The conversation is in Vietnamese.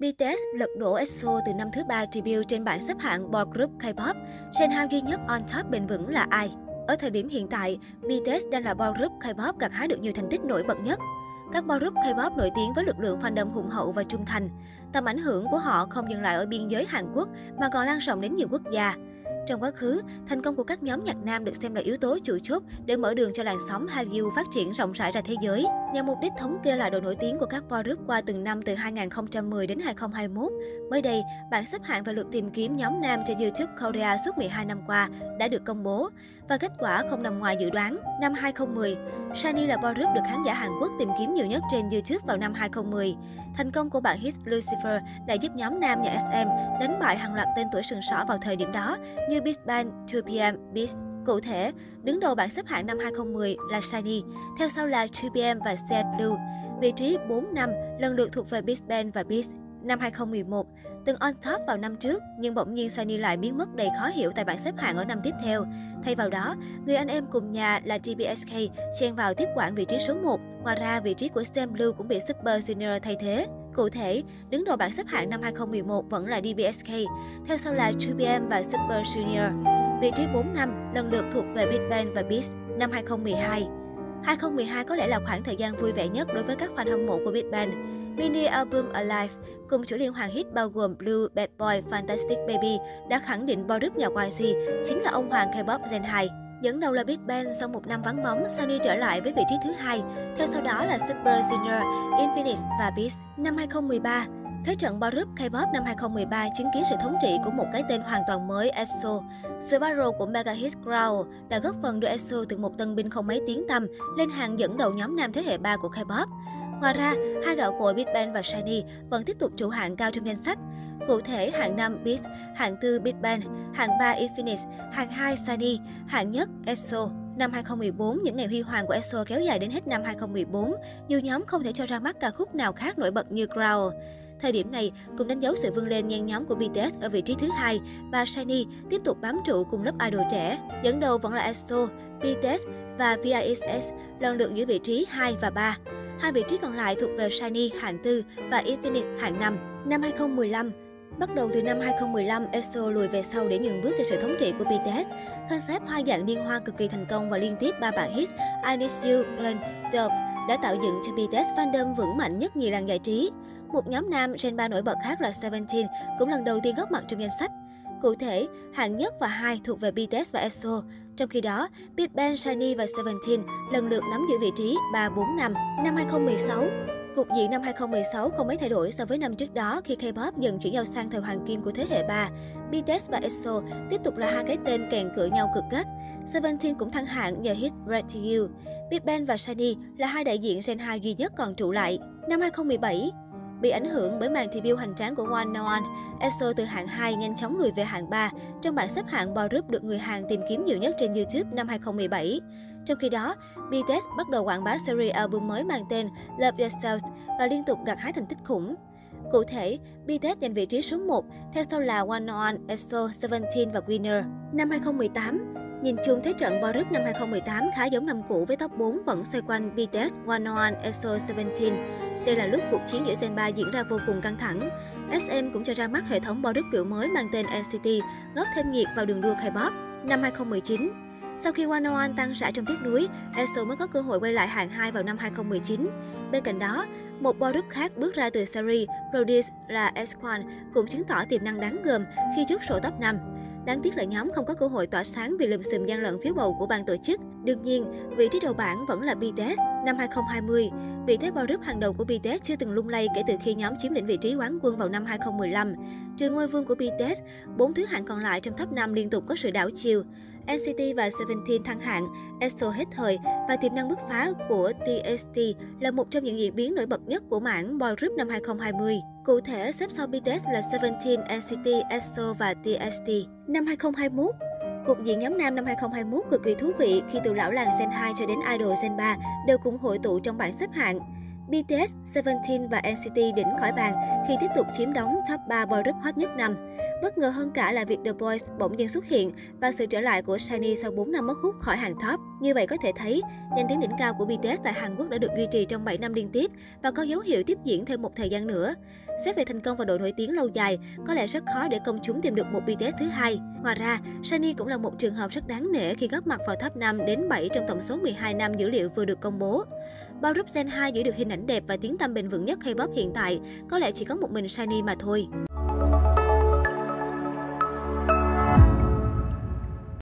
BTS lật đổ EXO từ năm thứ ba debut trên bảng xếp hạng boy group K-pop. Gen Hao duy nhất on top bền vững là ai? Ở thời điểm hiện tại, BTS đang là boy group K-pop gặt hái được nhiều thành tích nổi bật nhất. Các boy group K-pop nổi tiếng với lực lượng fandom hùng hậu và trung thành. Tầm ảnh hưởng của họ không dừng lại ở biên giới Hàn Quốc mà còn lan rộng đến nhiều quốc gia. Trong quá khứ, thành công của các nhóm nhạc nam được xem là yếu tố chủ chốt để mở đường cho làn sóng Hallyu phát triển rộng rãi ra thế giới. Nhằm mục đích thống kê lại độ nổi tiếng của các boy group qua từng năm từ 2010 đến 2021, mới đây, bảng xếp hạng và lượt tìm kiếm nhóm nam trên YouTube Korea suốt 12 năm qua đã được công bố. Và kết quả không nằm ngoài dự đoán. Năm 2010, Shiny là boy group được khán giả Hàn Quốc tìm kiếm nhiều nhất trên YouTube vào năm 2010. Thành công của bản hit Lucifer đã giúp nhóm nam nhà SM đánh bại hàng loạt tên tuổi sừng sỏ vào thời điểm đó như Big Bang, 2PM, Beast. Cụ thể, đứng đầu bảng xếp hạng năm 2010 là Shiny, theo sau là 2PM và Sad Blue. Vị trí 4 năm lần lượt thuộc về Big Bang và Beast. Năm 2011, từng on top vào năm trước, nhưng bỗng nhiên Sunny lại biến mất đầy khó hiểu tại bảng xếp hạng ở năm tiếp theo. Thay vào đó, người anh em cùng nhà là TBSK chen vào tiếp quản vị trí số 1. Ngoài ra, vị trí của Sam Blue cũng bị Super Junior thay thế. Cụ thể, đứng đầu bảng xếp hạng năm 2011 vẫn là DBSK, theo sau là 2PM và Super Junior. Vị trí 4 năm lần lượt thuộc về Big Bang và Beast năm 2012. 2012 có lẽ là khoảng thời gian vui vẻ nhất đối với các fan hâm mộ của Big Bang. Mini album Alive cùng chuỗi liên hoàn hit bao gồm Blue, Bad Boy, Fantastic Baby đã khẳng định boy nhà YG chính là ông hoàng K-pop Gen 2. Dẫn đầu là Big Bang sau một năm vắng bóng, Sunny trở lại với vị trí thứ hai. Theo sau đó là Super Junior, Infinite và Beast. Năm 2013, Thế trận boy K-pop năm 2013 chứng kiến sự thống trị của một cái tên hoàn toàn mới EXO. Sự viral của mega hit Growl đã góp phần đưa EXO từ một tân binh không mấy tiếng tăm lên hàng dẫn đầu nhóm nam thế hệ 3 của K-pop. Ngoài ra, hai gạo cội Big Bang và Shiny vẫn tiếp tục trụ hạng cao trong danh sách. Cụ thể, hạng 5 Beast, hạng 4 Big Bang, hạng 3 Infinite, hạng 2 Shiny, hạng nhất EXO. Năm 2014, những ngày huy hoàng của EXO kéo dài đến hết năm 2014, nhiều nhóm không thể cho ra mắt ca khúc nào khác nổi bật như Growl. Thời điểm này cũng đánh dấu sự vươn lên ngang nhóm của BTS ở vị trí thứ hai và Shiny tiếp tục bám trụ cùng lớp idol trẻ. Dẫn đầu vẫn là EXO, BTS và VISS lần lượt giữ vị trí 2 và 3. Hai vị trí còn lại thuộc về Shiny hạng 4 và Infinite hạng 5. Năm 2015, Bắt đầu từ năm 2015, EXO lùi về sau để nhường bước cho sự thống trị của BTS. Concept hoa dạng liên hoa cực kỳ thành công và liên tiếp ba bản hit I Need You, Run, Dove đã tạo dựng cho BTS fandom vững mạnh nhất nhì làng giải trí. Một nhóm nam Gen 3 nổi bật khác là Seventeen cũng lần đầu tiên góp mặt trong danh sách. Cụ thể, hạng nhất và hai thuộc về BTS và EXO. Trong khi đó, Big Bang, Shiny và Seventeen lần lượt nắm giữ vị trí 3, 4, 5. Năm 2016, Cục diện năm 2016 không mấy thay đổi so với năm trước đó khi K-pop dần chuyển giao sang thời hoàng kim của thế hệ 3. BTS và EXO tiếp tục là hai cái tên kèn cựa nhau cực gắt. Seventeen cũng thăng hạng nhờ hit Red to You. Big Bang và Shiny là hai đại diện Gen 2 duy nhất còn trụ lại. Năm 2017, Bị ảnh hưởng bởi màn debut hoành tráng của One No One, EXO từ hạng 2 nhanh chóng lùi về hạng 3 trong bảng xếp hạng boy được người Hàn tìm kiếm nhiều nhất trên YouTube năm 2017. Trong khi đó, BTS bắt đầu quảng bá series album mới mang tên Love Yourself và liên tục gặt hái thành tích khủng. Cụ thể, BTS giành vị trí số 1, theo sau là One On, EXO, Seventeen và Winner. Năm 2018, Nhìn chung thế trận boy năm 2018 khá giống năm cũ với top 4 vẫn xoay quanh BTS, One On, EXO, Seventeen. Đây là lúc cuộc chiến giữa Gen 3 diễn ra vô cùng căng thẳng. SM cũng cho ra mắt hệ thống body kiểu mới mang tên NCT, góp thêm nhiệt vào đường đua K-pop. Năm 2019, sau khi One One tăng rã trong tiếc núi, EXO mới có cơ hội quay lại hạng 2 vào năm 2019. Bên cạnh đó, một bo group khác bước ra từ series Produce là s cũng chứng tỏ tiềm năng đáng gờm khi chốt sổ top 5. Đáng tiếc là nhóm không có cơ hội tỏa sáng vì lùm xùm gian lận phiếu bầu của ban tổ chức. Đương nhiên, vị trí đầu bảng vẫn là BTS. Năm 2020, vị thế boy group hàng đầu của BTS chưa từng lung lay kể từ khi nhóm chiếm lĩnh vị trí quán quân vào năm 2015. Trừ ngôi vương của BTS, bốn thứ hạng còn lại trong top 5 liên tục có sự đảo chiều. NCT và Seventeen thăng hạng, EXO hết thời và tiềm năng bứt phá của TXT là một trong những diễn biến nổi bật nhất của mảng boy group năm 2020. Cụ thể, xếp sau BTS là Seventeen, NCT, EXO và TXT. Năm 2021, Cục diện nhóm nam năm 2021 cực kỳ thú vị khi từ lão làng Gen 2 cho đến idol Gen 3 đều cùng hội tụ trong bảng xếp hạng. BTS, Seventeen và NCT đỉnh khỏi bàn khi tiếp tục chiếm đóng top 3 boy group hot nhất năm. Bất ngờ hơn cả là việc The Boys bỗng nhiên xuất hiện và sự trở lại của Shiny sau 4 năm mất hút khỏi hàng top. Như vậy có thể thấy, danh tiếng đỉnh cao của BTS tại Hàn Quốc đã được duy trì trong 7 năm liên tiếp và có dấu hiệu tiếp diễn thêm một thời gian nữa. Xét về thành công và độ nổi tiếng lâu dài, có lẽ rất khó để công chúng tìm được một BTS thứ hai. Ngoài ra, Shiny cũng là một trường hợp rất đáng nể khi góp mặt vào top 5 đến 7 trong tổng số 12 năm dữ liệu vừa được công bố. Bao group Gen 2 giữ được hình ảnh đẹp và tiếng tăm bền vững nhất K-pop hiện tại, có lẽ chỉ có một mình Shiny mà thôi.